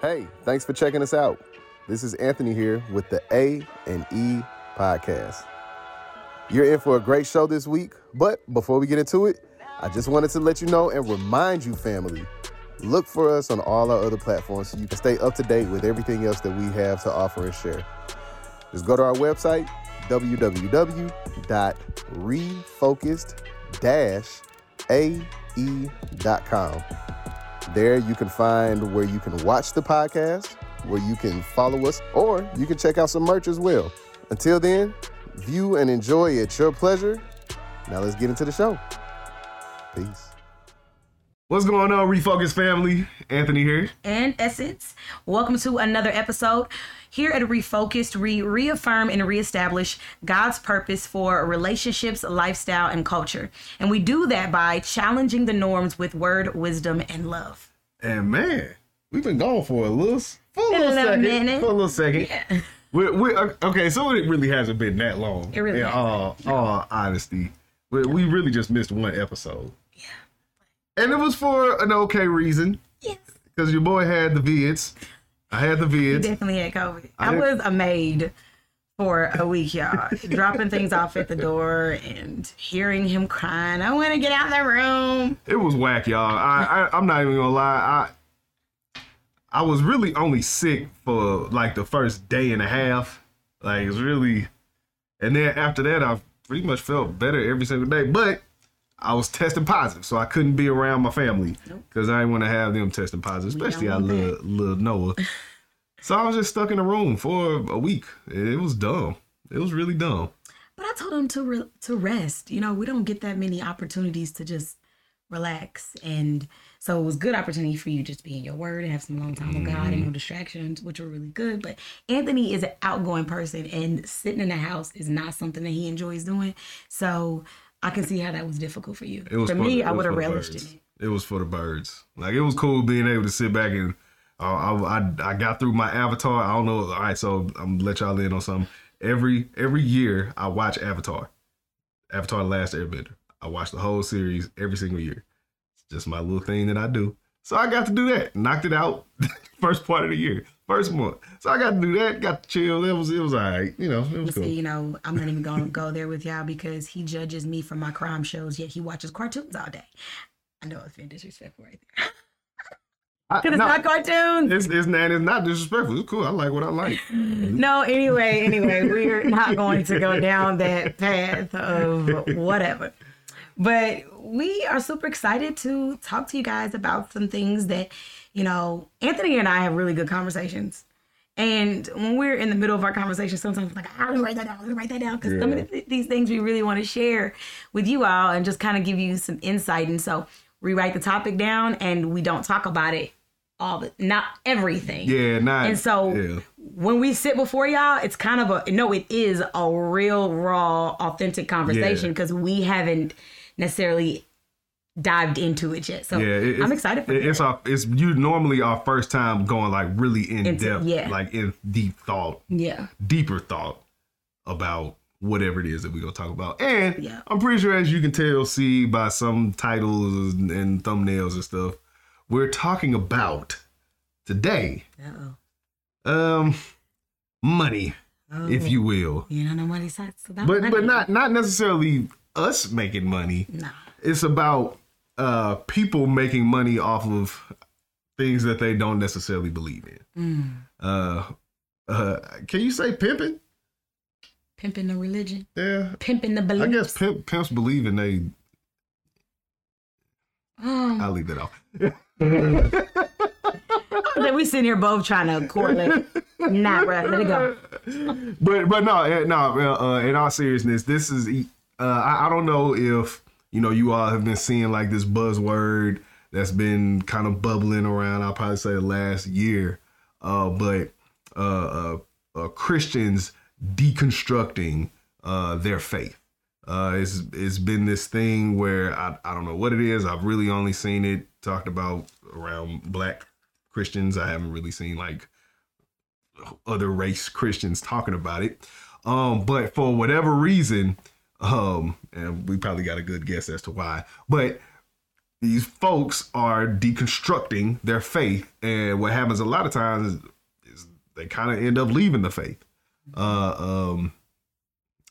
Hey, thanks for checking us out. This is Anthony here with the A and E podcast. You're in for a great show this week, but before we get into it, I just wanted to let you know and remind you, family, look for us on all our other platforms so you can stay up to date with everything else that we have to offer and share. Just go to our website, www.refocused-ae.com. There you can find where you can watch the podcast, where you can follow us, or you can check out some merch as well. Until then, view and enjoy at your pleasure. Now let's get into the show. Peace. What's going on, Refocus family? Anthony here. and Essence. Welcome to another episode. Here at Refocused, we reaffirm and reestablish God's purpose for relationships, lifestyle, and culture. And we do that by challenging the norms with word, wisdom, and love. And man, we've been gone for a little, for a little, second. minute. For a little second. Yeah. We, we, uh, okay, so it really hasn't been that long. It really In all, all honesty, we, we really just missed one episode. And it was for an okay reason. Yes. Because your boy had the vids. I had the vids. definitely had COVID. I, I- was a maid for a week, y'all. Dropping things off at the door and hearing him crying. I want to get out of the room. It was whack, y'all. I, I I'm not even gonna lie. I I was really only sick for like the first day and a half. Like it's really, and then after that, I pretty much felt better every single day. But I was testing positive, so I couldn't be around my family because I didn't want to have them testing positive, especially that. little, little Noah. so I was just stuck in a room for a week. It was dumb. It was really dumb. But I told him to re- to rest. You know, we don't get that many opportunities to just relax, and so it was a good opportunity for you just to be in your word and have some long time with God and no mm-hmm. distractions, which were really good. But Anthony is an outgoing person, and sitting in the house is not something that he enjoys doing. So I can see how that was difficult for you. It was for for me, the- I would have relished birds. it. It was for the birds. Like it was cool being able to sit back and uh, I, I I got through my Avatar. I don't know. All right, so I'm gonna let y'all in on something. Every every year I watch Avatar, Avatar: The Last Airbender. I watch the whole series every single year. It's just my little thing that I do. So I got to do that. Knocked it out first part of the year, first month. So I got to do that. Got to chill. It was it was alright. You know, it was cool. see, you know, I'm not even gonna go there with y'all because he judges me for my crime shows, yet he watches cartoons all day. I know it's been disrespectful right there. Because it's no, not cartoons. it's, it's not it's not disrespectful. It's cool. I like what I like. No, anyway, anyway, we're not going to go down that path of whatever. But we are super excited to talk to you guys about some things that, you know, Anthony and I have really good conversations. And when we're in the middle of our conversation, sometimes we're like, I to write that down, I to write that down. Because some of the, these things we really want to share with you all and just kind of give you some insight. And so we write the topic down and we don't talk about it all the, not everything. Yeah, not. And so yeah. when we sit before y'all, it's kind of a no, it is a real, raw, authentic conversation Yeah. because we haven't necessarily dived into it yet. So Yeah, I'm excited for it, it's our it's you normally our first time going like really in Into- depth, yeah. like in deep thought, Yeah. deeper thought about whatever it is that we're gonna talk about. And Yeah. I'm pretty sure, as you can tell, see by some titles and, thumbnails and stuff, we're talking about today, Uh-oh. um, money, if you will, You don't know what he's talking about. but money. but not not necessarily us making money. No. it's about uh people making money off of things that they don't necessarily believe in. Uh uh can you say pimping? Pimping the religion. Yeah. Pimping the belief. I guess pimp, pimps believe in they Um, I'll leave that off. that we sitting here both trying to correlate. nah, bro, let it go. but but no, eh, no. Uh, uh, in all seriousness, this is. Uh, I, I don't know if you know you all have been seeing like this buzzword that's been kind of bubbling around. I'll probably say the last year. Uh, but uh, uh, uh, Christians deconstructing uh, their faith. Uh, it's it's been this thing where I, I don't know what it is. I've really only seen it talked about around black Christians. I haven't really seen like other race Christians talking about it. Um, but for whatever reason, um, and we probably got a good guess as to why, but these folks are deconstructing their faith, and what happens a lot of times is, is they kind of end up leaving the faith. Uh, um,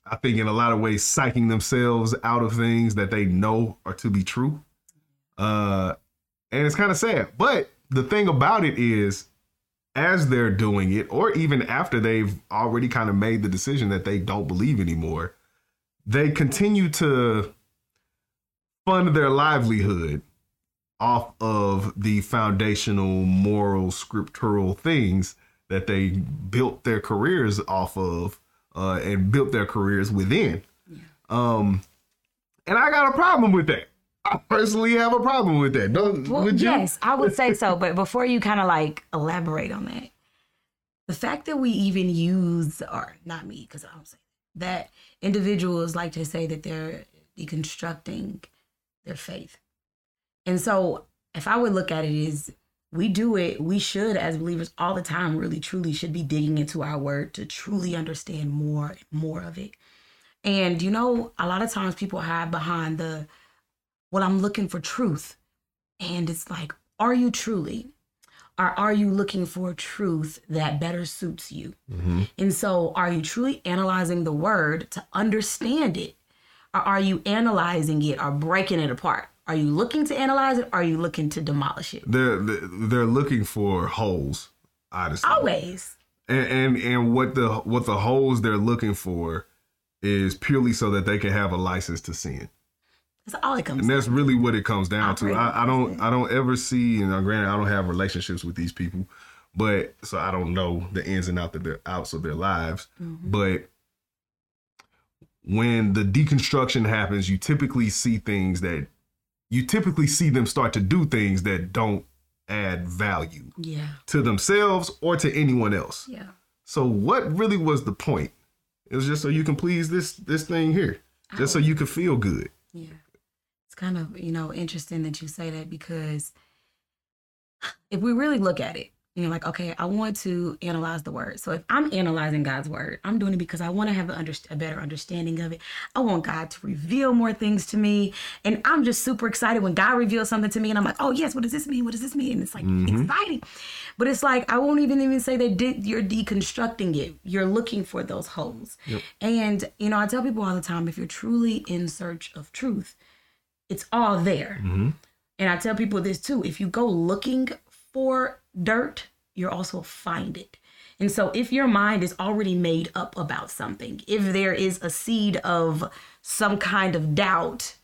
I think in a lot of ways, psyching themselves out of things that they know are to be true. Uh, and it's kind of sad. But the thing about it is, as they're doing it, or even after they've already kind of made the decision that they don't believe anymore, they continue to fund their livelihood off of the foundational moral scriptural things that they built their careers off of uh, and built their careers within. Yeah. Um, and I got a problem with that. I personally have a problem with that. Don't well, would you? Yes, I would say so. But before you kind of like elaborate on that, the fact that we even use, or not me, because I don't say that, individuals like to say that they're deconstructing their faith. And so if I would look at it is we do it, we should as believers all the time really truly should be digging into our word to truly understand more and more of it. And you know, a lot of times people hide behind the well, I'm looking for truth. And it's like, are you truly? Or are you looking for truth that better suits you? Mm-hmm. And so, are you truly analyzing the word to understand it? Or are you analyzing it or breaking it apart? Are you looking to analyze it? Or are you looking to demolish it? They're they're looking for holes, honestly. Always. And, and and what the what the holes they're looking for is purely so that they can have a license to sin. That's all it comes. And that's really what it comes down to. I, I, don't I don't ever see, and granted, I don't have relationships with these people, but so I don't know the ins and outs of their outs of their lives. Mm-hmm. But when the deconstruction happens, you typically see things that you typically see them start to do things that don't add value yeah. to themselves or to anyone else. Yeah. So what really was the point? It was just so you can please this this thing here, just so you could feel good. Yeah kind of, you know, interesting that you say that because if we really look at it, you know, like, okay, I want to analyze the word. So if I'm analyzing God's word, I'm doing it because I want to have a, under- a better understanding of it. I want God to reveal more things to me. And I'm just super excited when God reveals something to me and I'm like, oh, yes, what does this mean? What does this mean? And it's like mm-hmm. exciting. But it's like, I won't even even say that de- you're deconstructing it. You're looking for those holes. Yep. And, you know, I tell people all the time if you're truly in search of truth, it's all there. Mm-hmm. And I tell people this too if you go looking for dirt, you're also find it. And so, if your mind is already made up about something, if there is a seed of some kind of doubt,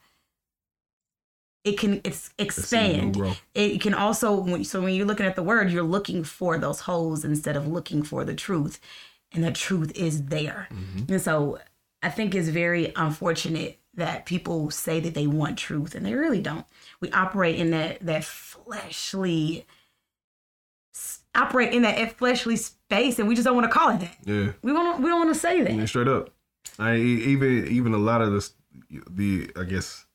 it can it's expand. It can also so when you're looking at the word, you're looking for those holes instead of looking for the truth, and the truth is there. Mm-hmm. And so, I think it's very unfortunate that people say that they want truth and they really don't. We operate in that that fleshly operate in that fleshly space and we just don't want to call it that. Yeah. We want we don't want to say that. Yeah, straight up. I even even a lot of this the I guess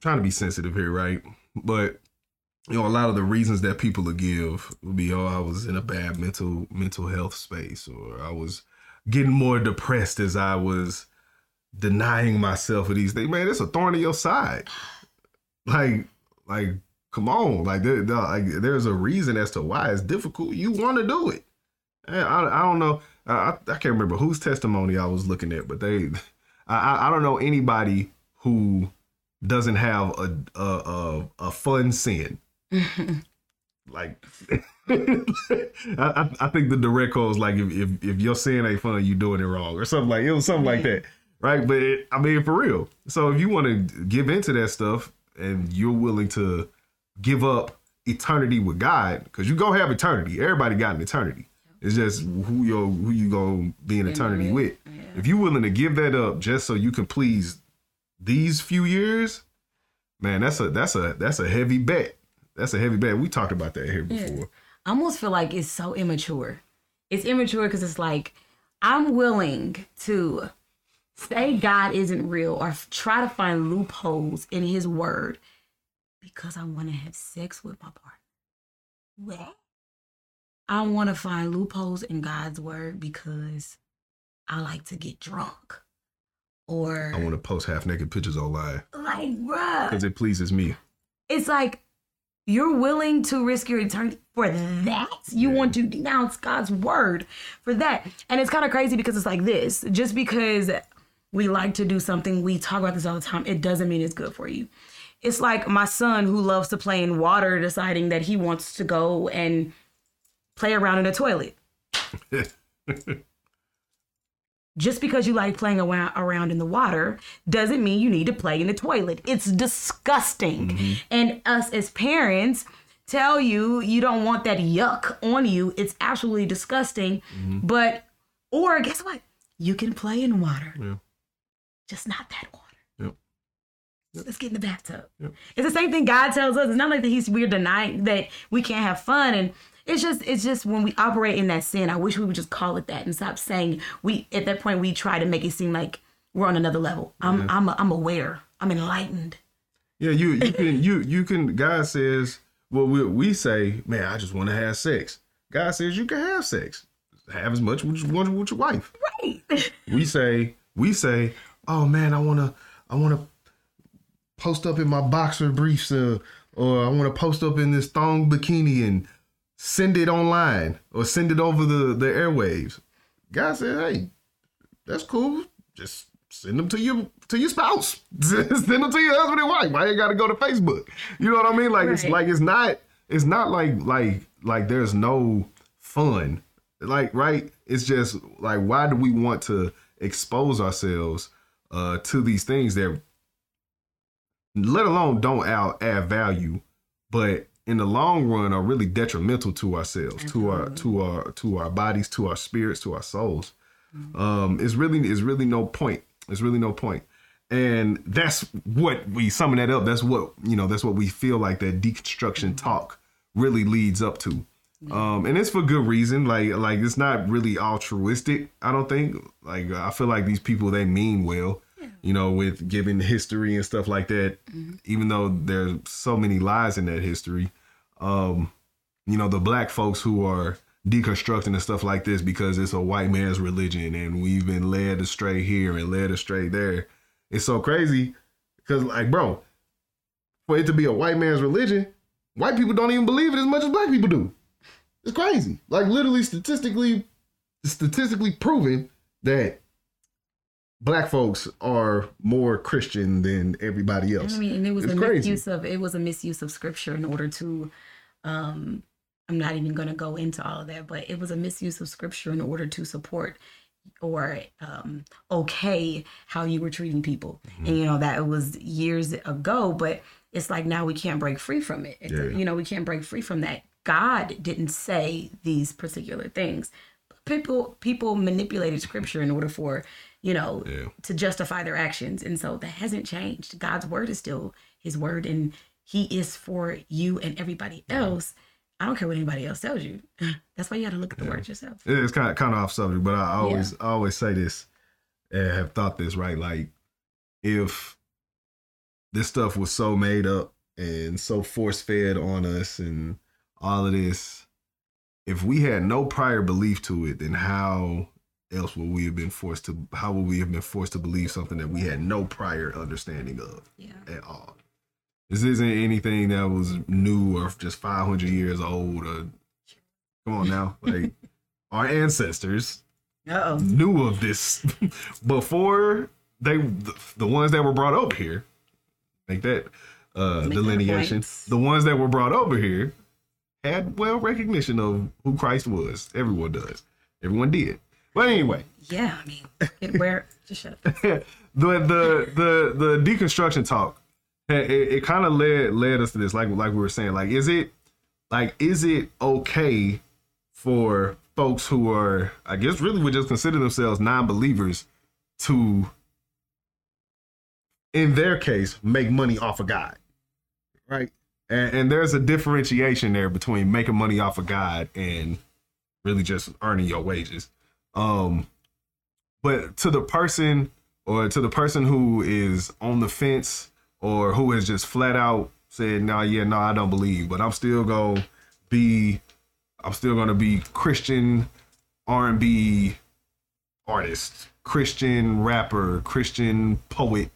trying to be sensitive here, right? But you know, a lot of the reasons that people will give will be, oh, I was in a bad mental mental health space, or I was getting more depressed as I was denying myself of these things, man, it's a thorn in your side. Like, like, come on, like, there, like there's a reason as to why it's difficult. You want to do it. I, I don't know. I, I can't remember whose testimony I was looking at, but they, I, I don't know anybody who doesn't have a a a, a fun sin. like, I, I think the direct code is like if, if if your sin ain't fun, you doing it wrong or something like it was something like that right? But it, I mean, for real. So if you want to give into that stuff and you're willing to give up eternity with God, because you go have eternity. Everybody got an eternity. It's just who you're, who you gonna be in eternity with. Yeah. If you're willing to give that up just so you can please these few years, man, that's a that's a that's a heavy bet. That's a heavy bet. We talked about that here before. Yeah. I almost feel like it's so immature. It's immature because it's like I'm willing to say God isn't real or try to find loopholes in his word because I want to have sex with my partner. What? I want to find loopholes in God's word because I like to get drunk. or I want to post half naked pictures online like, bruh, because it pleases me. it's like you're willing to risk your eternity for that. You want to denounce God's word for that. And it's kind of crazy because it's like this just because we like to do something, we talk about this all the time, it doesn't mean it's good for you. It's like my son who loves to play in water deciding that he wants to go and play around in a toilet. just because you like playing around, in the water doesn't mean you need to play in the toilet. It's disgusting. Mm-hmm. And us as parents tell you you don't want that yuck on you. It's absolutely disgusting. Mm-hmm. But, or guess what? You can play in water, Yeah. Just not that water. Yep. Let's get in the bathtub. Yep. It's the same thing God tells us. It's not like that He's we're denying that we can't have fun, and it's just it's just when we operate in that sin. I wish we would just call it that and stop saying we. At that point, we try to make it seem like we're on another level. I'm I'm I'm aware. I'm enlightened. Yeah, you you can you you can. God says, well, we we say, man, I just want to have sex. God says you can have sex, have as much with, with with your wife. Right. We say we say, oh man, I wanna I wanna post up in my boxer briefs, uh, or I wanna post up in this thong bikini and send it online or send it over the the airwaves. God said, hey, that's cool. Just send them to your to your spouse. send them to your husband and wife. Why you gotta go to Facebook? You know what I mean? Like it's like it's not it's not like like like there's no fun. Like right? It's just like why do we want to expose ourselves uh to these things that let alone don't out add value, but in the long run are really detrimental to ourselves, to our to our to our bodies, to our spirits, to our souls. Um, it's really it's really no point. It's really no point. And that's what we summing that up. That's what you know. That's what we feel like that deconstruction talk really leads up to. Um, and it's for good reason. Like like it's not really altruistic. I don't think. Like I feel like these people they mean well. You know, with giving history and stuff like that. Even though there's so many lies in that history. Um, you know, the black folks who are deconstructing and stuff like this because it's a white man's religion and we've been led astray here and led astray there. It's so crazy because, like, bro, for it to be a white man's religion, white people don't even believe it as much as black people do. It's crazy. Like, literally, statistically, statistically proven that black folks are more Christian than everybody else. I mean, and it was It's a crazy. misuse of it was a misuse of scripture in order to um I'm not even going to go into all of that, but it was a misuse of scripture in order to support or um okay how you were treating people. Mm-hmm. And you know that was years ago, but it's like now we can't break free from it. Yeah. You know, we can't break free from that. God didn't say these particular things. People people manipulated scripture in order for, you know, Yeah. to justify their actions. And so that hasn't changed. God's word is still his word and he is for you and everybody else. I don't care what anybody else tells you. That's why you got to look at the word yourself. it's kind of kind of off subject, but I always I always say this and have thought this right. Like if this stuff was so made up and so force fed on us and all of this, if we had no prior belief to it, then how else would we have been forced to? How would we have been forced to believe something that we had no prior understanding of Yeah. at all? This isn't anything that was new or just 500 years old. Or come on now, like our ancestors Uh oh. knew of this before they the, ones that were brought over here make that uh Make that delineation point. the ones that were brought over here had well recognition of who christ was everyone does everyone did but anyway Yeah. I mean, it, where, just shut up. the the the the deconstruction talk it, it, kind of led led us to this like like we were saying like is it like is it okay for folks who are i guess really would just consider themselves non-believers to in their case make money off of god right and, and there's a differentiation there between making money off of god and really just earning your wages. Um but to the person or to the person who is on the fence or who has just flat out said no yeah no i don't believe but i'm still gonna be i'm still gonna be christian r&b artist, Christian rapper, Christian poet,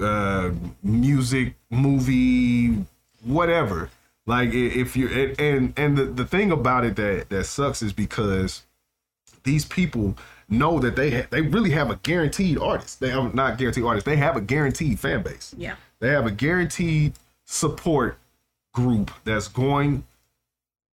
uh, music, movie, whatever. Like if you're and and, and the, the thing about it that that sucks is because these people know that they ha- they really have a guaranteed artist. They have not guaranteed artist. They have a guaranteed fan base. Yeah. They have a guaranteed support group that's going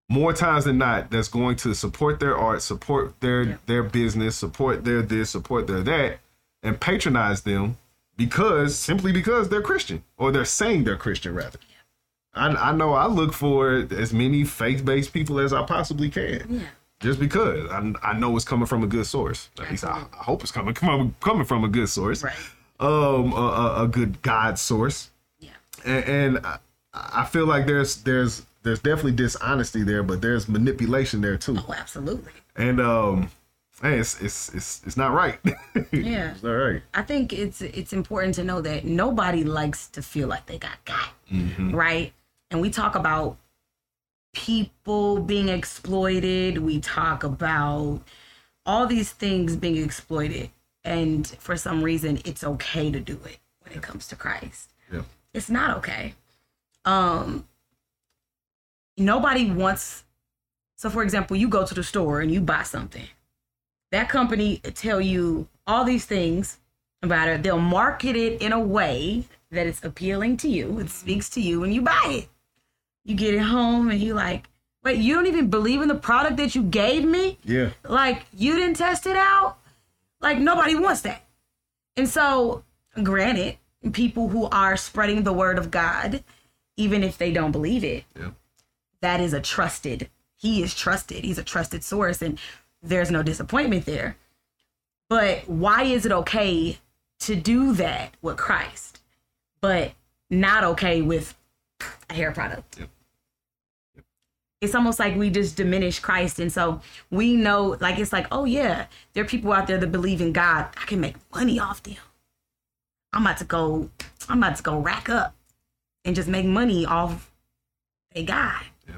more times than not that's going to support their art, support their their business, support their this, support their that, and patronize them because simply because they're Christian or they're saying they're Christian rather. I, I know I look for as many faith based people as I possibly can. Yeah. Just because I, I know it's coming from a good source. At least I, I hope it's coming coming coming from a good source. Right. Um, a, a, a good God source Yeah. and, and I, I feel like there's there's there's definitely dishonesty there, but there's manipulation there too. Oh, absolutely. And um, hey, it's it's it's it's not right. Yeah. it's not right. I think it's it's important to know that nobody likes to feel like they got got, right? And we talk about people being exploited. We talk about all these things being exploited, and for some reason, it's okay to do it when it comes to Christ. Yeah. It's not okay. Um, nobody wants. So, for example, you go to the store and you buy something that company tell you all these things about it. They'll market it in a way that it's appealing to you. It speaks to you, and you buy it. You get it home, and you like, wait, you don't even believe in the product that you gave me? Yeah. Like you didn't test it out? Like nobody wants that. And so, granted, people who are spreading the word of God, even if they don't believe it, Yeah. that is a trusted he is trusted he's a trusted source and there's no disappointment there but why is it okay to do that with christ but not okay with a hair product Yep. it's almost like we just diminish christ and so we know like it's like oh yeah there are people out there that believe in god i can make money off them i'm about to go i'm about to go rack up and just make money off a god Yeah.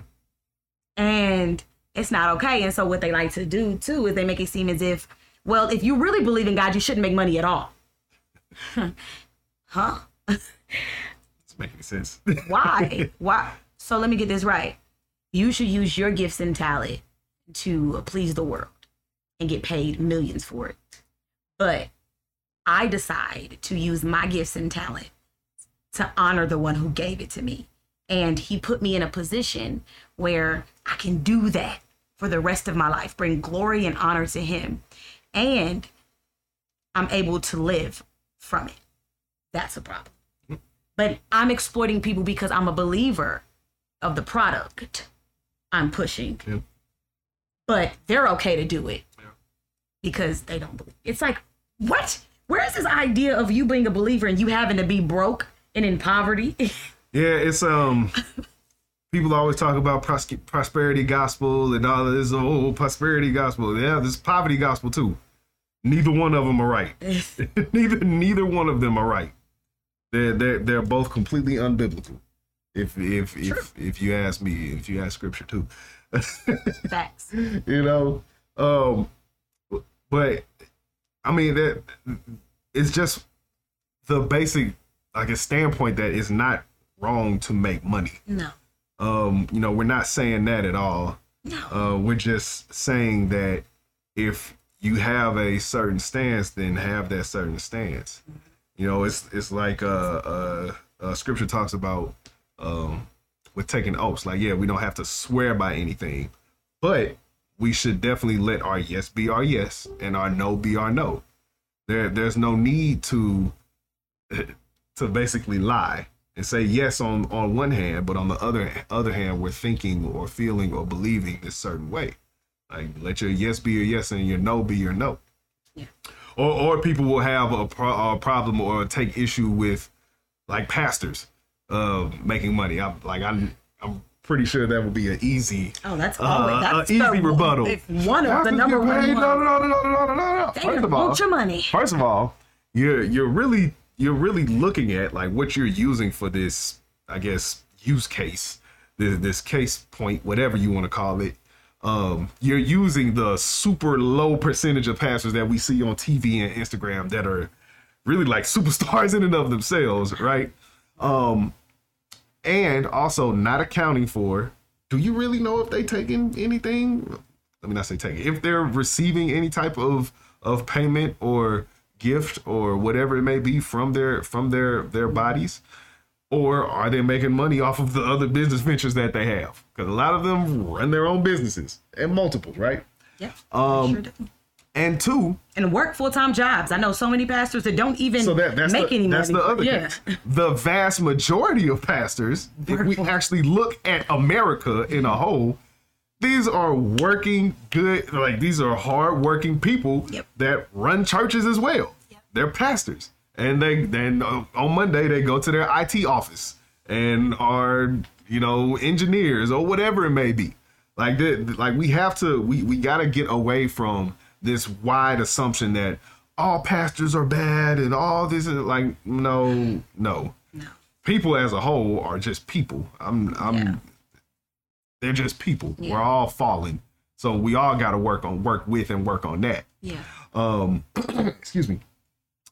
and it's not okay. And so what they like to do too is they make it seem as if, well, if you really believe in God, you shouldn't make money at all. huh? Making sense. Why? Why? So let me get this right. You should use your gifts and talent to please the world and get paid millions for it. But I decide to use my gifts and talent to honor the one who gave it to me. And he put me in a position where I can do that for the rest of my life, bring glory and honor to him. And I'm able to live from it. That's a problem. But I'm exploiting people because I'm a believer of the product I'm pushing. Yeah. But they're okay to do it Yeah. because they don't believe. It's like, what? Where's this idea of you being a believer and you having to be broke and in poverty? Yeah, it's um. People always talk about pros- prosperity gospel and all of this. Oh, prosperity gospel. Yeah, this poverty gospel too. Neither one of them are right. neither neither one of them are right. They're they're they're both completely unbiblical. If if if if you ask me, if you ask scripture too. Facts. you know um but i mean that it's just the basic like a standpoint that it's not wrong to make money No. um you know we're not saying that at all No. uh we're just saying that if you have a certain stance then have that certain stance you know it's it's like uh uh, uh scripture talks about um with taking oaths. Like yeah we don't have to swear by anything but we should definitely let our yes be our yes and our no be our no. There there's no need to to basically lie and say yes on on one hand but on the other other hand we're thinking or feeling or believing this certain way. Like let your yes be your yes and your no be your no. Yeah. Or or people will have a, pro- a problem or take issue with like pastors uh making money i'm like i'm i'm pretty sure that would be an easy Oh, that's uh, that's easy rebuttal. One of the number one. paid? No, no, no, no, no, no, no, no. First of all, your money. First of all, you're you're really you're really looking at like what you're using for this, I guess, use case, this this case point, whatever you want to call it. Um, you're using the super low percentage of pastors that we see on TV and Instagram that are really like superstars in and of themselves, right? Um, and also not accounting for do you really know if they taking anything? Let me not say taking if they're receiving any type of of payment or gift or whatever it may be from their from their their bodies or are they making money off of the other business ventures that they have because a lot of them run their own businesses and multiple, right Yeah. Um, sure do. and two And work full time jobs. I know so many pastors that don't even so that that's make the, any that's money. That's the other yeah. case. the vast majority of pastors if we actually look at america in a whole these are working good like these are hard working people Yep. that run churches as well they're pastors and they then uh, on monday they go to their it office and are you know engineers or whatever it may be like the, like we have to we we got to get away from this wide assumption that all pastors are bad and all this is like no no No. people as a whole are just people i'm i'm Yeah. they're just people Yeah. we're all falling so we all got to work on work with and work on that Yeah. um excuse me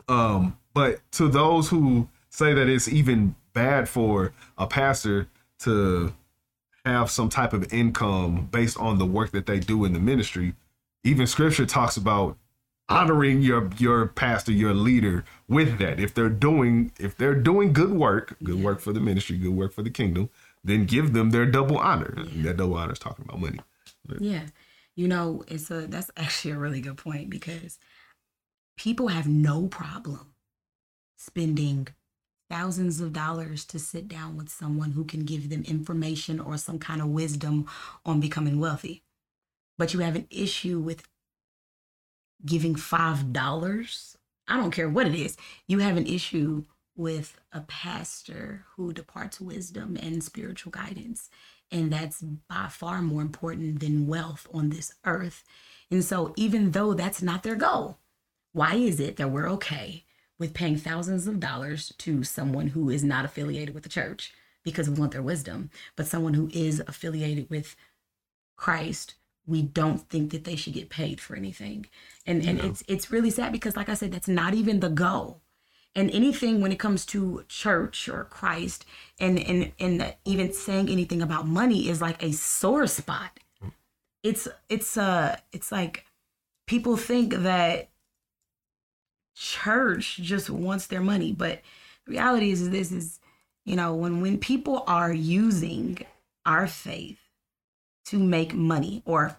um but to those who say that it's even bad for a pastor to have some type of income based on the work that they do in the ministry even scripture talks about honoring your your pastor your leader with that. If they're doing if they're doing good work good work for the ministry good work for the kingdom then give them their double honor. That double honor is talking about money. Yeah. You know, it's a that's actually a really good point because people have no problem spending thousands of dollars to sit down with someone who can give them information or some kind of wisdom on becoming wealthy. But you have an issue with giving $5. I don't care what it is. You have an issue with a pastor who departs wisdom and spiritual guidance. And that's by far more important than wealth on this earth. And so, even though that's not their goal, why is it that we're okay with paying thousands of dollars to someone who is not affiliated with the church because we want their wisdom, but someone who is affiliated with Christ, we don't think that they should get paid for anything. And and it's it's really sad because like I said, that's not even the goal. And anything when it comes to church or Christ and and and even saying anything about money is like a sore spot. It's it's uh it's like people think that church just wants their money, but the reality is, is this is you know when when people are using our faith to make money or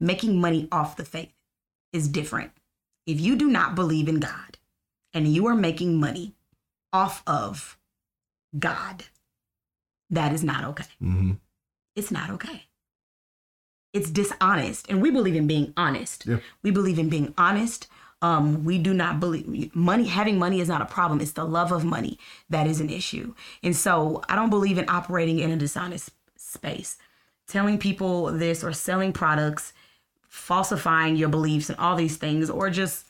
making money off the faith is different. If you do not believe in God and you are making money off of God, that is not okay. mm-hmm. It's not okay. It's dishonest. And we believe in being honest. Yeah. We believe in being honest. Um, we do not believe money, having money is not a problem. It's the love of money that is an issue. And so I don't believe in operating in a dishonest space. Telling people this or selling products, falsifying your beliefs and all these things, or just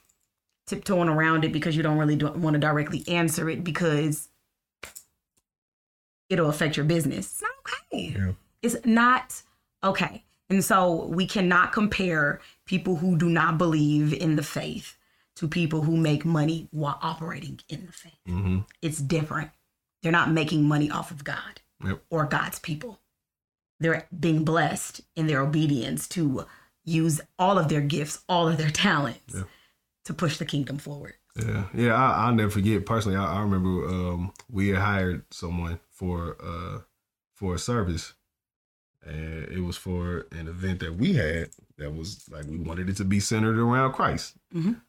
tiptoeing around it because you don't really do, want to directly answer it because it'll affect your business. It's not okay. Yeah. It's not okay. And so we cannot compare people who do not believe in the faith to people who make money while operating in the faith. Mm-hmm. It's different. They're not making money off of God Yep. or God's people. They're being blessed in their obedience to use all of their gifts, all of their talents Yeah. to push the kingdom forward. Yeah, yeah. I, I'll never forget. Personally, I, I remember um, we had hired someone for uh, for a service, and it was for an event that we had that was like we wanted it to be centered around Christ, Mhm.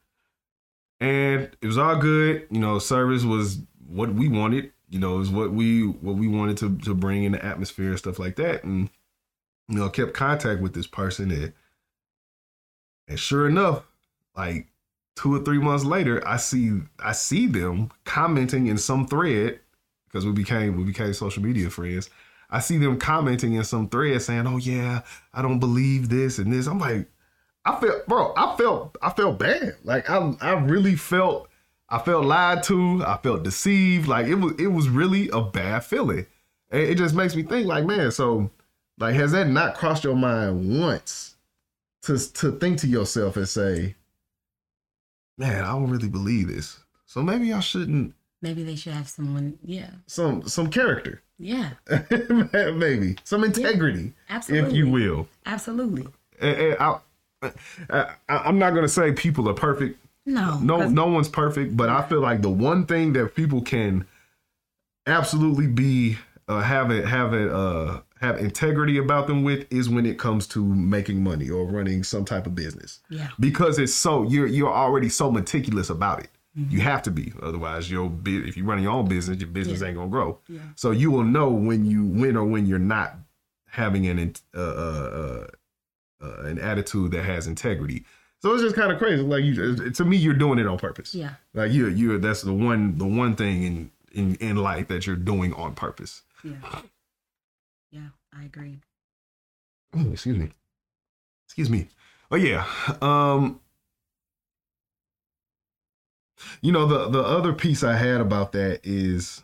And it was all good. You know, service was what we wanted. You know, was what we what we wanted to to bring in the atmosphere and stuff like that, and you know, kept contact with this person, and and sure enough, like two or three months later, I see I see them commenting in some thread because we became we became social media friends. I see them commenting in some thread saying, "Oh yeah, I don't believe this and this." I'm like, I felt, bro, I felt I felt bad. Like I I really felt I felt lied to. I felt deceived. Like it was it was really a bad feeling. And it just makes me think, like, man, so Like, has that not crossed your mind once to to think to yourself and say, "Man, I don't really believe this." So maybe I shouldn't. Maybe they should have someone. Yeah. Some some character, Yeah. maybe some integrity, Absolutely. if you will. Absolutely. And, and I, I, I'm not gonna say people are perfect. No. No, no one's perfect, but I feel like the one thing that people can absolutely be uh, have it have it uh have integrity about them with is when it comes to making money or running some type of business. Yeah. Because it's so you're you're already so meticulous about it. You have to be, otherwise your if you're running your own business, your business Yeah. ain't gonna grow. Yeah. So you will know when you win or when you're not having an in- uh, uh, an attitude that has integrity. So it's just kind of crazy. Like you, to me, you're doing it on purpose. Yeah. Like you, you. That's the one, the one thing in in in life that you're doing on purpose. Yeah. Yeah. I agree. Oh, excuse me. Excuse me. Oh yeah. Um. You know the the other piece I had about that is,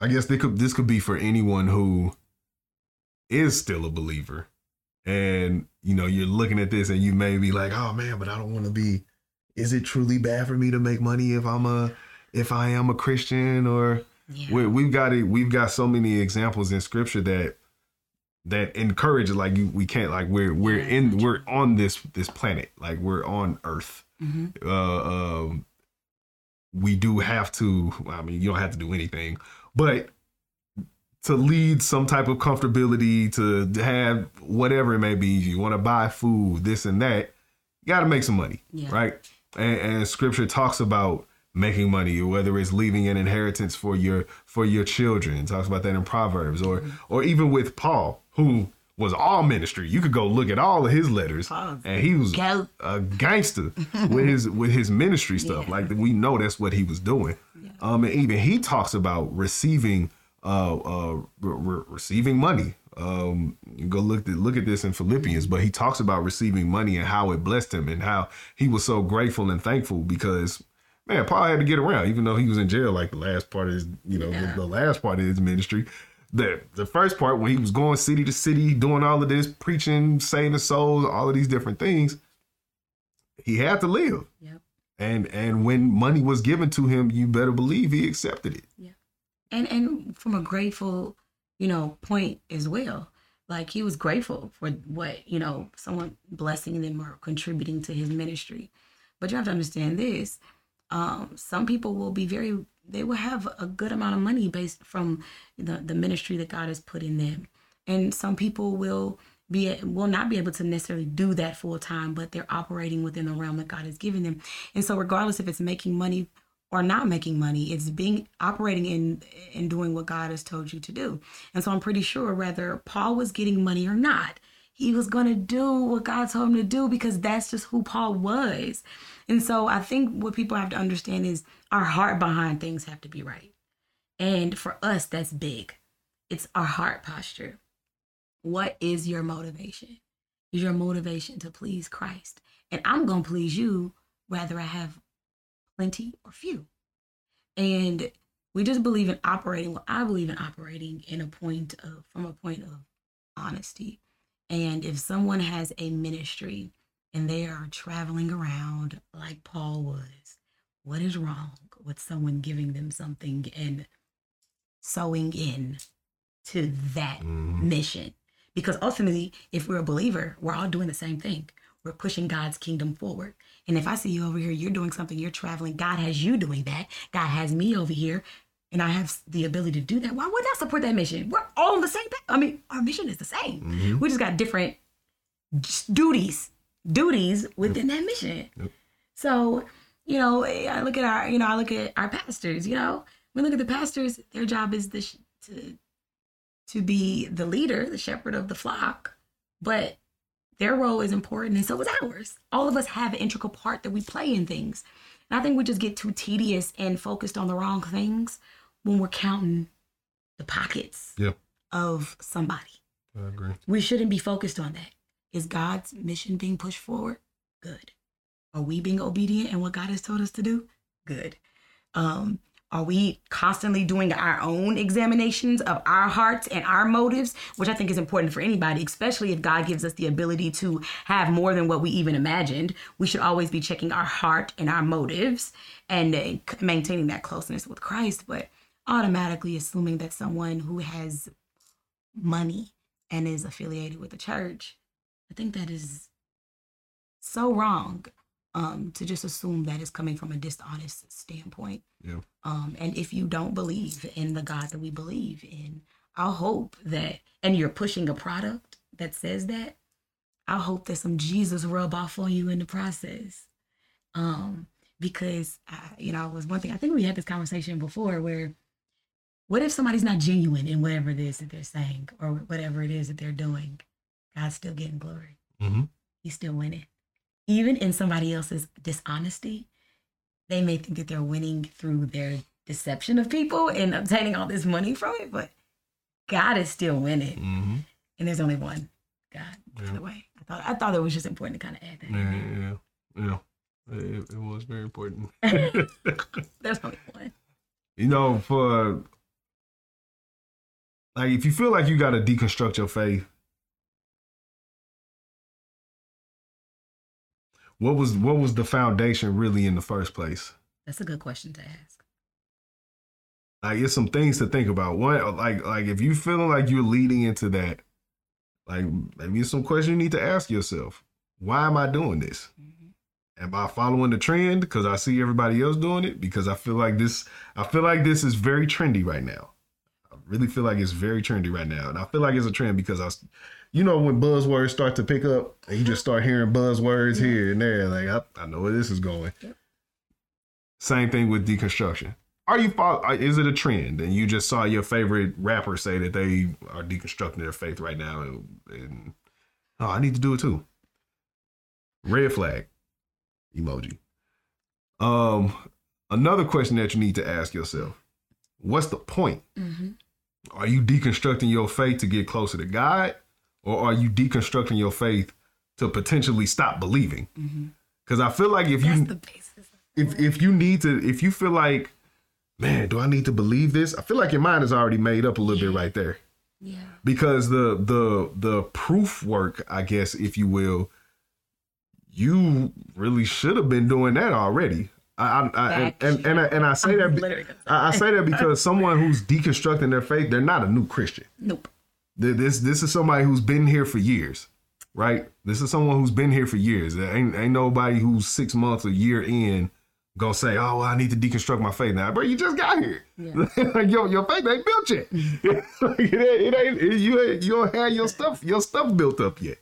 I guess they could this could be for anyone who is still a believer, and you know you're looking at this and you may be like, oh man, but I don't want to be. Is it truly bad for me to make money if I'm a if I am a Christian or Yeah. we, we've got it we've got so many examples in scripture that that encourage like you, we can't like we're we're Yeah, in we're on this this planet like we're on earth hmm uh um we do have to i mean you don't have to do anything but to lead some type of comfortability to have whatever it may be you want to buy food this and that you got to make some money Yeah. right and, and scripture talks about making money whether it's leaving an inheritance for your for your children It talks about that in proverbs or or even with paul who was all ministry you could go look at all of his letters Paul's and he was goat. a gangster with his with his ministry stuff. Yeah. Like we know that's what he was doing. Um, and even he talks about receiving uh uh re- re- receiving money. Um, you go look at look at this in Philippians, but he talks about receiving money and how it blessed him and how he was so grateful and thankful because man, Paul had to get around, even though he was in jail like the last part of his, you know, Yeah. the, the last part of his ministry. The the first part when he was going city to city, doing all of this, preaching, saving souls, all of these different things, he had to live. Yep. And and when money was given to him, you better believe he accepted it. And and from a grateful you know point as well. Like he was grateful for what you know someone blessing them or contributing to his ministry. But you have to understand this um some people will be very they will have a good amount of money based from the the ministry that god has put in them. And some people will be will not be able to necessarily do that full time but they're operating within the realm that god has given them. And so regardless if it's making money or not making money it's being operating in in doing what god has told you to do. And so i'm pretty sure whether paul was getting money or not he was going to do what god told him to do because that's just who paul was. And so i think what people have to understand is our heart behind things have to be right. And for us that's big. It's our heart posture. What is your motivation? Is your motivation to please christ. And i'm going to please you whether i have plenty or few. And we just believe in operating. Well, I believe in operating in a point of from a point of honesty. And if someone has a ministry and they are traveling around like Paul was, what is wrong with someone giving them something and sowing in to that mm-hmm. mission? Because ultimately, if we're a believer, we're all doing the same thing. We're pushing God's kingdom forward. And if I see you over here, you're doing something, you're traveling, God has you doing that. God has me over here, and I have the ability to do that. Why wouldn't I support that mission? We're all on the same. I mean, our mission is the same. Mm-hmm. We just got different duties, duties within that mission. So, you know, I look at our, you know, I look at our pastors. You know, we look at the pastors. Their job is the sh- to to be the leader, the shepherd of the flock, but their role is important and so is ours. All of us have an integral part that we play in things. And I think we just get too tedious and focused on the wrong things when we're counting the pockets of somebody. I agree. We shouldn't be focused on that. Is God's mission being pushed forward? Good. Are we being obedient in what God has told us to do? Good. Um, Are we constantly doing our own examinations of our hearts and our motives, which I think is important for anybody, especially if God gives us the ability to have more than what we even imagined? We should always be checking our heart and our motives and uh, maintaining that closeness with Christ, but automatically assuming that someone who has money and is affiliated with the church, I think that is so wrong um, to just assume that it's coming from a dishonest standpoint. Yeah. Um, and if you don't believe in the God that we believe in, I hope that, and you're pushing a product that says that, I hope that some Jesus rub off on you in the process. Um, because, I, you know, it was one thing, I think we had this conversation before where what if somebody's not genuine in whatever it is that they're saying or whatever it is that they're doing? God's still getting glory. Mm-hmm. He's still winning. Even in somebody else's dishonesty, they may think that they're winning through their deception of people and obtaining all this money from it, but God is still winning. Mm-hmm. And there's only one God, by Yeah. the way. I thought I thought it was just important to kind of add that. Yeah, yeah, yeah. yeah. It, it was very important. There's only one. you know, for like if you feel like you got to deconstruct your faith, what was what was the foundation really in the first place? That's a good question to ask. Like it's some things to think about. One, like like if you feeling like you're leading into that, like maybe it's some questions you need to ask yourself. Why am I doing this? Mm-hmm. Am I following the trend because I see everybody else doing it? Because I feel like this, I feel like this is very trendy right now. Really feel like it's very trendy right now, and I feel like it's a trend because I, you know, when buzzwords start to pick up, and you just start hearing buzzwords here and there, like I, I know where this is going. Same thing with deconstruction. Are you follow? Is it a trend? And you just saw your favorite rapper say that they are deconstructing their faith right now, and, and oh, I need to do it too. Red flag emoji. Um, another question that you need to ask yourself: What's the point? Mm-hmm. Are you deconstructing your faith to get closer to God, or are you deconstructing your faith to potentially stop believing? Mm-hmm. Because I feel like if That's you the basis. if if you need to if you feel like man do i need to believe this i feel like your mind is already made up a little bit right there Yeah. because the the the proof work i guess if you will you really should have been doing that already i i, and, and and I, say that be- Literally gonna say I, say that because someone who's deconstructing their faith they're not a new christian Nope. This this is somebody who's been here for years, right? This is someone who's been here for years. There ain't ain't nobody who's six months, or year in, gonna say, "Oh, well, I need to deconstruct my faith now." Bro, you just got here. Yeah. your your faith ain't built yet. Like, it, ain't, it ain't you ain't, you don't have your stuff your stuff built up yet.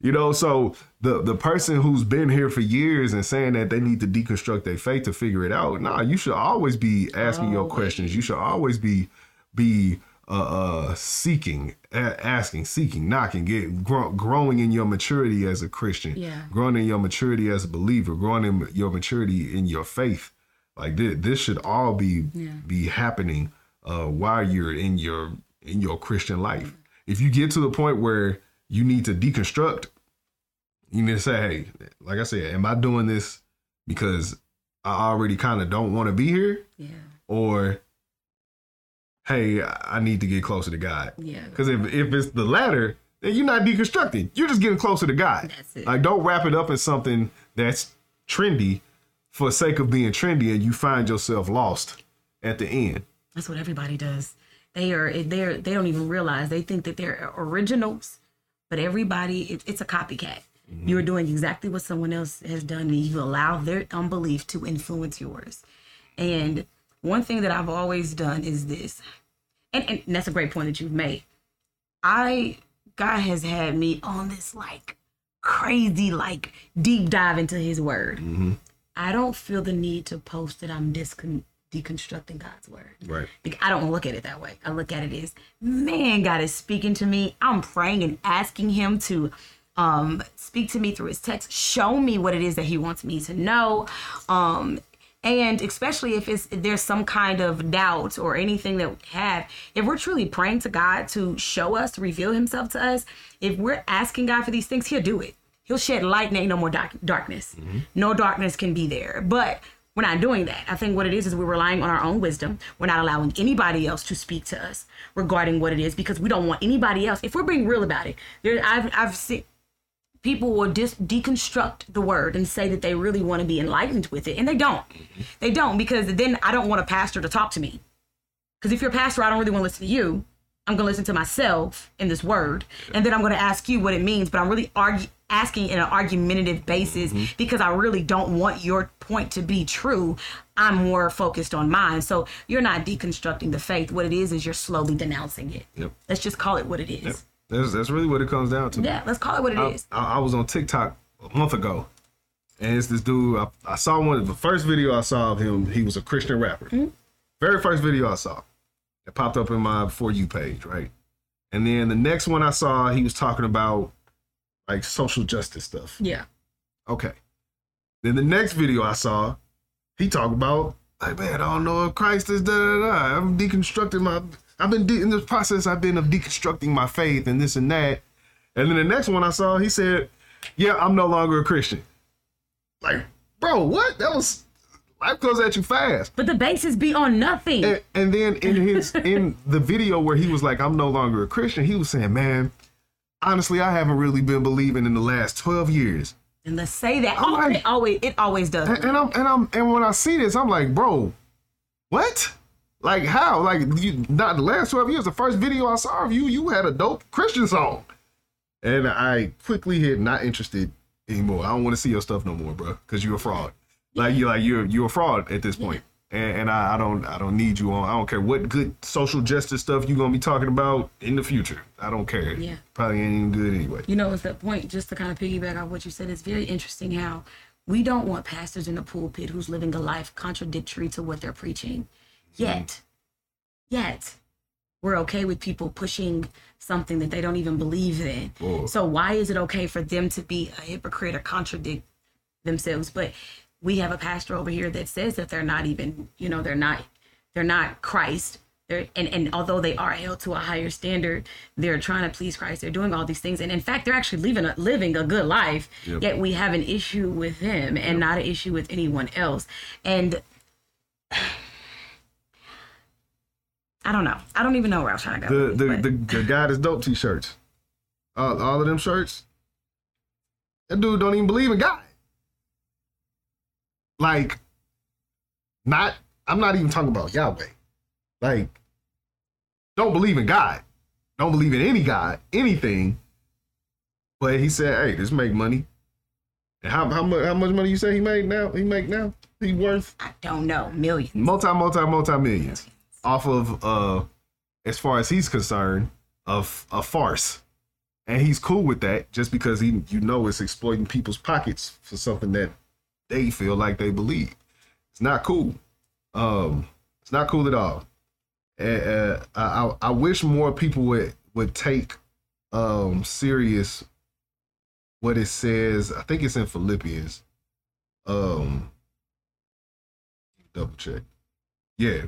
You know, so the the person who's been here for years and saying that they need to deconstruct their faith to figure it out, nah, you should always be asking your questions. You should always be be uh, uh seeking, a- asking, seeking, knocking, get grow, growing in your maturity as a Christian, Yeah. growing in your maturity as a believer, growing in your maturity in your faith. Like this, this should all be Yeah. be happening uh, while you're in your in your Christian life. If you get to the point where you need to deconstruct, you need to say, "Hey, like I said, am I doing this because I already kind of don't want to be here, Yeah. or hey, I need to get closer to God?" Yeah. Because if if it's the latter, then you're not deconstructing. You're just getting closer to God. That's it. Like, don't wrap it up in something that's trendy for sake of being trendy, and you find yourself lost at the end. That's what everybody does. They are they're they don't even realize they think that they're originals, but everybody it, it's a copycat. You're mm-hmm. doing exactly what someone else has done, and you allow their unbelief to influence yours. And one thing that I've always done is this, and, and that's a great point that you've made. I God has had me on this like crazy like deep dive into His Word. Mm-hmm. I don't feel the need to post that I'm discon- deconstructing God's Word. Right. I don't look at it that way. I look at it as, man, God is speaking to me. I'm praying and asking Him to um, speak to me through His text, show me what it is that He wants me to know. Um, and especially if it's if there's some kind of doubt or anything that we have, if we're truly praying to God to show us, to reveal Himself to us, if we're asking God for these things, He'll do it. He'll shed light and ain't no more dark, darkness. No darkness can be there. But We're not doing that. I think what it is is we're relying on our own wisdom. We're not allowing anybody else to speak to us regarding what it is because we don't want anybody else. If we're being real about it, there I've I've seen people will dis- deconstruct the word and say that they really want to be enlightened with it and they don't mm-hmm. they don't because then i don't want a pastor to talk to me because if you're a pastor i don't really want to listen to you i'm going to listen to myself in this word and then i'm going to ask you what it means but i'm really argue- asking in an argumentative basis mm-hmm. because i really don't want your point to be true i'm more focused on mine so you're not deconstructing the faith what it is is you're slowly denouncing it Yep. let's just call it what it is That's that's really what it comes down to. yeah let's call it what it is. I, I, I was on TikTok a month ago, and it's this dude. I, I saw one of the first video I saw of him. He was a Christian rapper. Mm-hmm. Very first video I saw. It popped up in my for you page, right? And then the next one I saw, he was talking about like social justice stuff. yeah Okay. Then the next video I saw, he talked about like, man, I don't know if Christ is da da da. I'm deconstructing my. I've been de- in this process. I've been of deconstructing my faith and this and that. And then the next one I saw, he said, "Yeah, I'm no longer a Christian." Like, bro, what? That was life goes at you fast. But the basis be on nothing. And, and then in his in the video where he was like, "I'm no longer a Christian," he was saying, "Man, honestly, I haven't really been believing in the last 12 years." and let's say that. Oh, like- it always it always does. And, and I'm and I'm and when I see this, I'm like, bro, what? Like how? Like you, not the last twelve years. The first video I saw of you, you had a dope Christian song, and I quickly hit not interested anymore. I don't want to see your stuff no more, bro, because you're a fraud. Like you're like you're you're a fraud at this point. And, and I, I don't I don't need you on. I don't care what good social justice stuff you're gonna be talking about in the future. I don't care. Yeah. Probably ain't even good anyway. You know, it's that point, just to kind of piggyback on what you said, it's very interesting how we don't want pastors in the pulpit who's living a life contradictory to what they're preaching. Mm-hmm. Yet, yet, we're okay with people pushing something that they don't even believe in. Whoa. So, why is it okay for them to be a hypocrite or contradict themselves? But we have a pastor over here that says that they're not even, you know, they're not, they're not Christ. They're, and, and although they are held to a higher standard, they're trying to please Christ. They're doing all these things, and in fact, they're actually living a, living a good life. Yep. Yet we have an issue with them, and not an issue with anyone else. And I don't know. I don't even know where I was trying to go. the the, the the guy that's dope t-shirts. All, all of them shirts. That dude don't even believe in God. Like, not I'm not even talking about Yahweh. Like, don't believe in God. Don't believe in any God, anything. But he said, hey, this make money. And how how much how much money you say he made now? He make now? He worth I don't know millions. multi multi multi millions off of uh as far as he's concerned of a farce and he's cool with that just because he you know it's exploiting people's pockets for something that they feel like they believe. It's not cool. Um it's not cool at all. And, uh, I, I wish more people would would take um serious what it says. I think it's in philippians. Um double check. Yeah.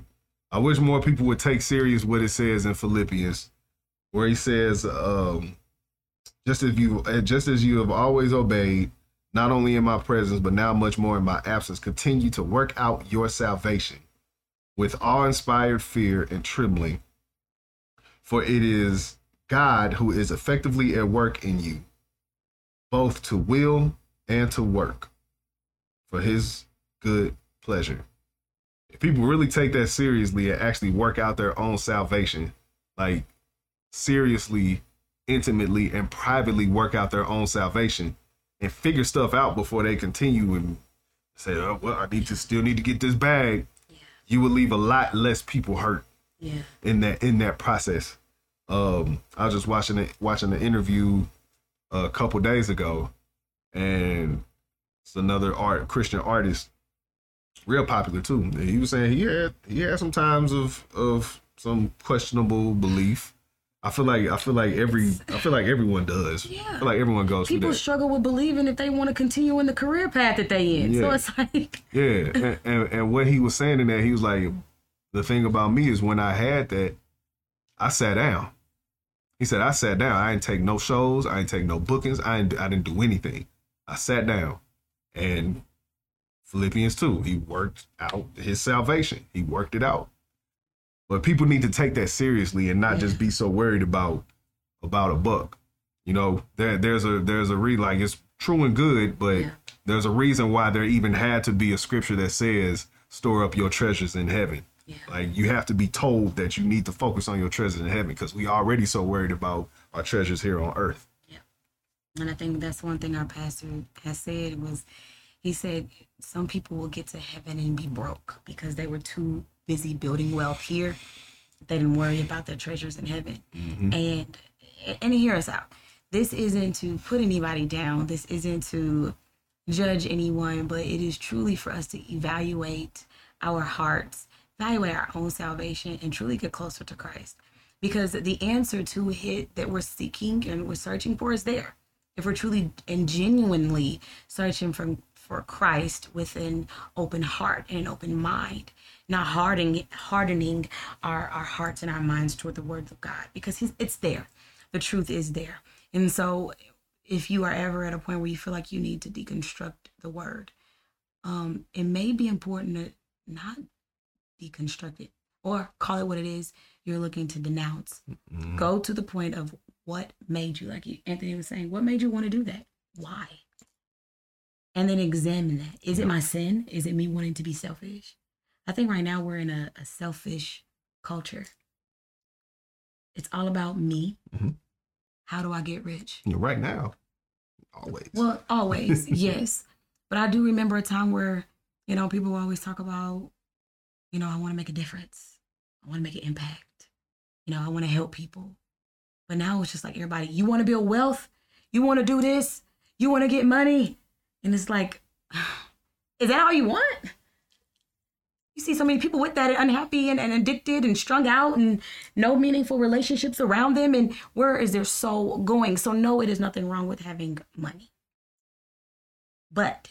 I wish more people would take serious what it says in Philippians, where he says, um, just as you just as you have always obeyed, not only in my presence, but now much more in my absence, continue to work out your salvation with awe-inspired fear and trembling. For it is God who is effectively at work in you, both to will and to work for his good pleasure if people really take that seriously and actually work out their own salvation, like seriously, intimately, and privately work out their own salvation and figure stuff out before they continue and say, oh, well, I need to still need to get this bag, you will leave a lot less people hurt Yeah. in that in that process. Um, I was just watching it watching the interview a couple days ago, and it's another art Christian artist, real popular too. And he was saying he had he had some times of of some questionable belief. I feel like I feel like every I feel like everyone does. Yeah. I feel like everyone goes People through that. struggle with believing if they want to continue in the career path that they in. So it's like, Yeah, and, and and what he was saying in that, he was like, the thing about me is when I had that, I sat down. He said I sat down. I didn't take no shows. I didn't take no bookings. I didn't. I didn't do anything. I sat down, and Philippians 2, he worked out his salvation. He worked it out. But people need to take that seriously and not Yeah. just be so worried about about a buck. You know, there there's a there's a re like it's true and good, but Yeah. there's a reason why there even had to be a scripture that says store up your treasures in heaven. Yeah. Like you have to be told that you need to focus on your treasures in heaven because we already so worried about our treasures here on earth. Yeah, and I think that's one thing our pastor has said was he said some people will get to heaven and be broke because they were too busy building wealth here. They didn't worry about their treasures in heaven. Mm-hmm. And and hear us out. This isn't to put anybody down. This isn't to judge anyone, but it is truly for us to evaluate our hearts, evaluate our own salvation, and truly get closer to Christ. Because the answer to it that we're seeking and we're searching for is there. If we're truly and genuinely searching for for Christ with an open heart and an open mind, not hardening hardening our, our hearts and our minds toward the words of God, because he's, it's there. The truth is there. And so if you are ever at a point where you feel like you need to deconstruct the word, um, it may be important to not deconstruct it or call it what it is you're looking to denounce. Go to the point of what made you, like Anthony was saying, what made you want to do that? Why? And then examine that. Is it my sin? Is it me wanting to be selfish? I think right now we're in a, a selfish culture. It's all about me. Mhm. How do I get rich? Right now, always. Well, always, yes. But I do remember a time where, you know, people always talk about, you know, I want to make a difference. I want to make an impact. You know, I want to help people. But now it's just like everybody, you want to build wealth? You want to do this? You want to get money? And it's like, is that all you want? You see so many people with that unhappy and, and addicted and strung out and no meaningful relationships around them. And where is their soul going? So, no, it is nothing wrong with having money. But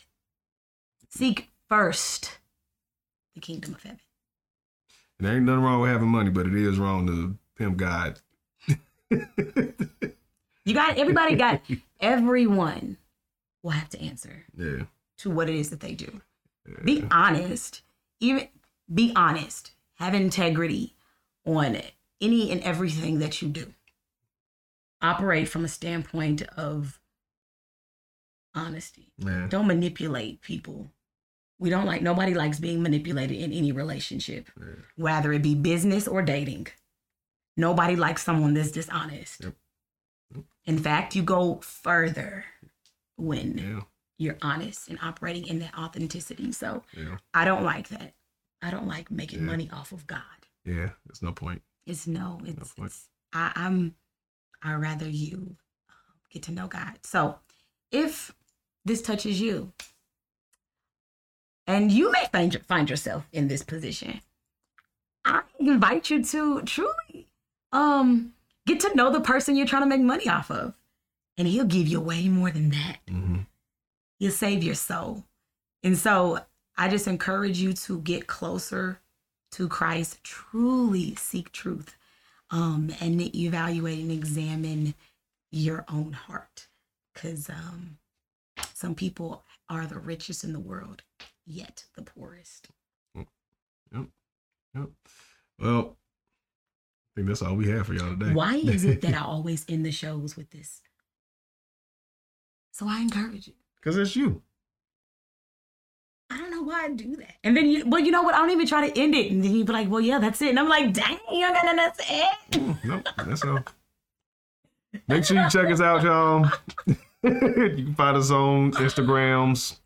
seek first the kingdom of heaven. There ain't nothing wrong with having money, but it is wrong to pimp God. You got everybody got everyone will have to answer yeah. to what it is that they do. Be honest. Even be honest. Have integrity on any and everything that you do. Operate from a standpoint of honesty. Yeah. Don't manipulate people. We don't like nobody likes being manipulated in any relationship, Yeah. whether it be business or dating. Nobody likes someone that's dishonest. Yep. In fact, you go further when Yeah. you're honest and operating in that authenticity. So. I don't like that. I don't like making Yeah. money off of God. Yeah. There's no point. It's no, it's, point. it's I, I'm I rather you um, get to know God. So if this touches you, and you may find find yourself in this position, I invite you to truly um get to know the person you're trying to make money off of. And he'll give you way more than that. Mm-hmm. He'll save your soul. And so I just encourage you to get closer to Christ, truly seek truth, um, and evaluate and examine your own heart. Because um, some people are the richest in the world, yet the poorest. Yep. Well, I think that's all we have for y'all today. Why is it that I always end the shows with this? So I encourage you. Because it's you. I don't know why I do that. And then you, well, you know what? I don't even try to end it. And then you be like, well, yeah, that's it. And I'm like, dang, you don't got nothing else to add. Mm, Nope, that's all. Make sure you check us out, y'all. you can find us on Instagrams,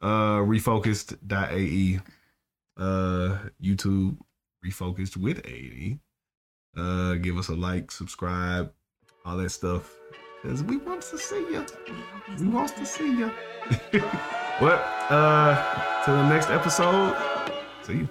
uh, refocused.ae, uh, YouTube, refocused with AE. Uh, give us a like, subscribe, all that stuff. Because we want to see you. We want to see you. well, uh, till the next episode, see you.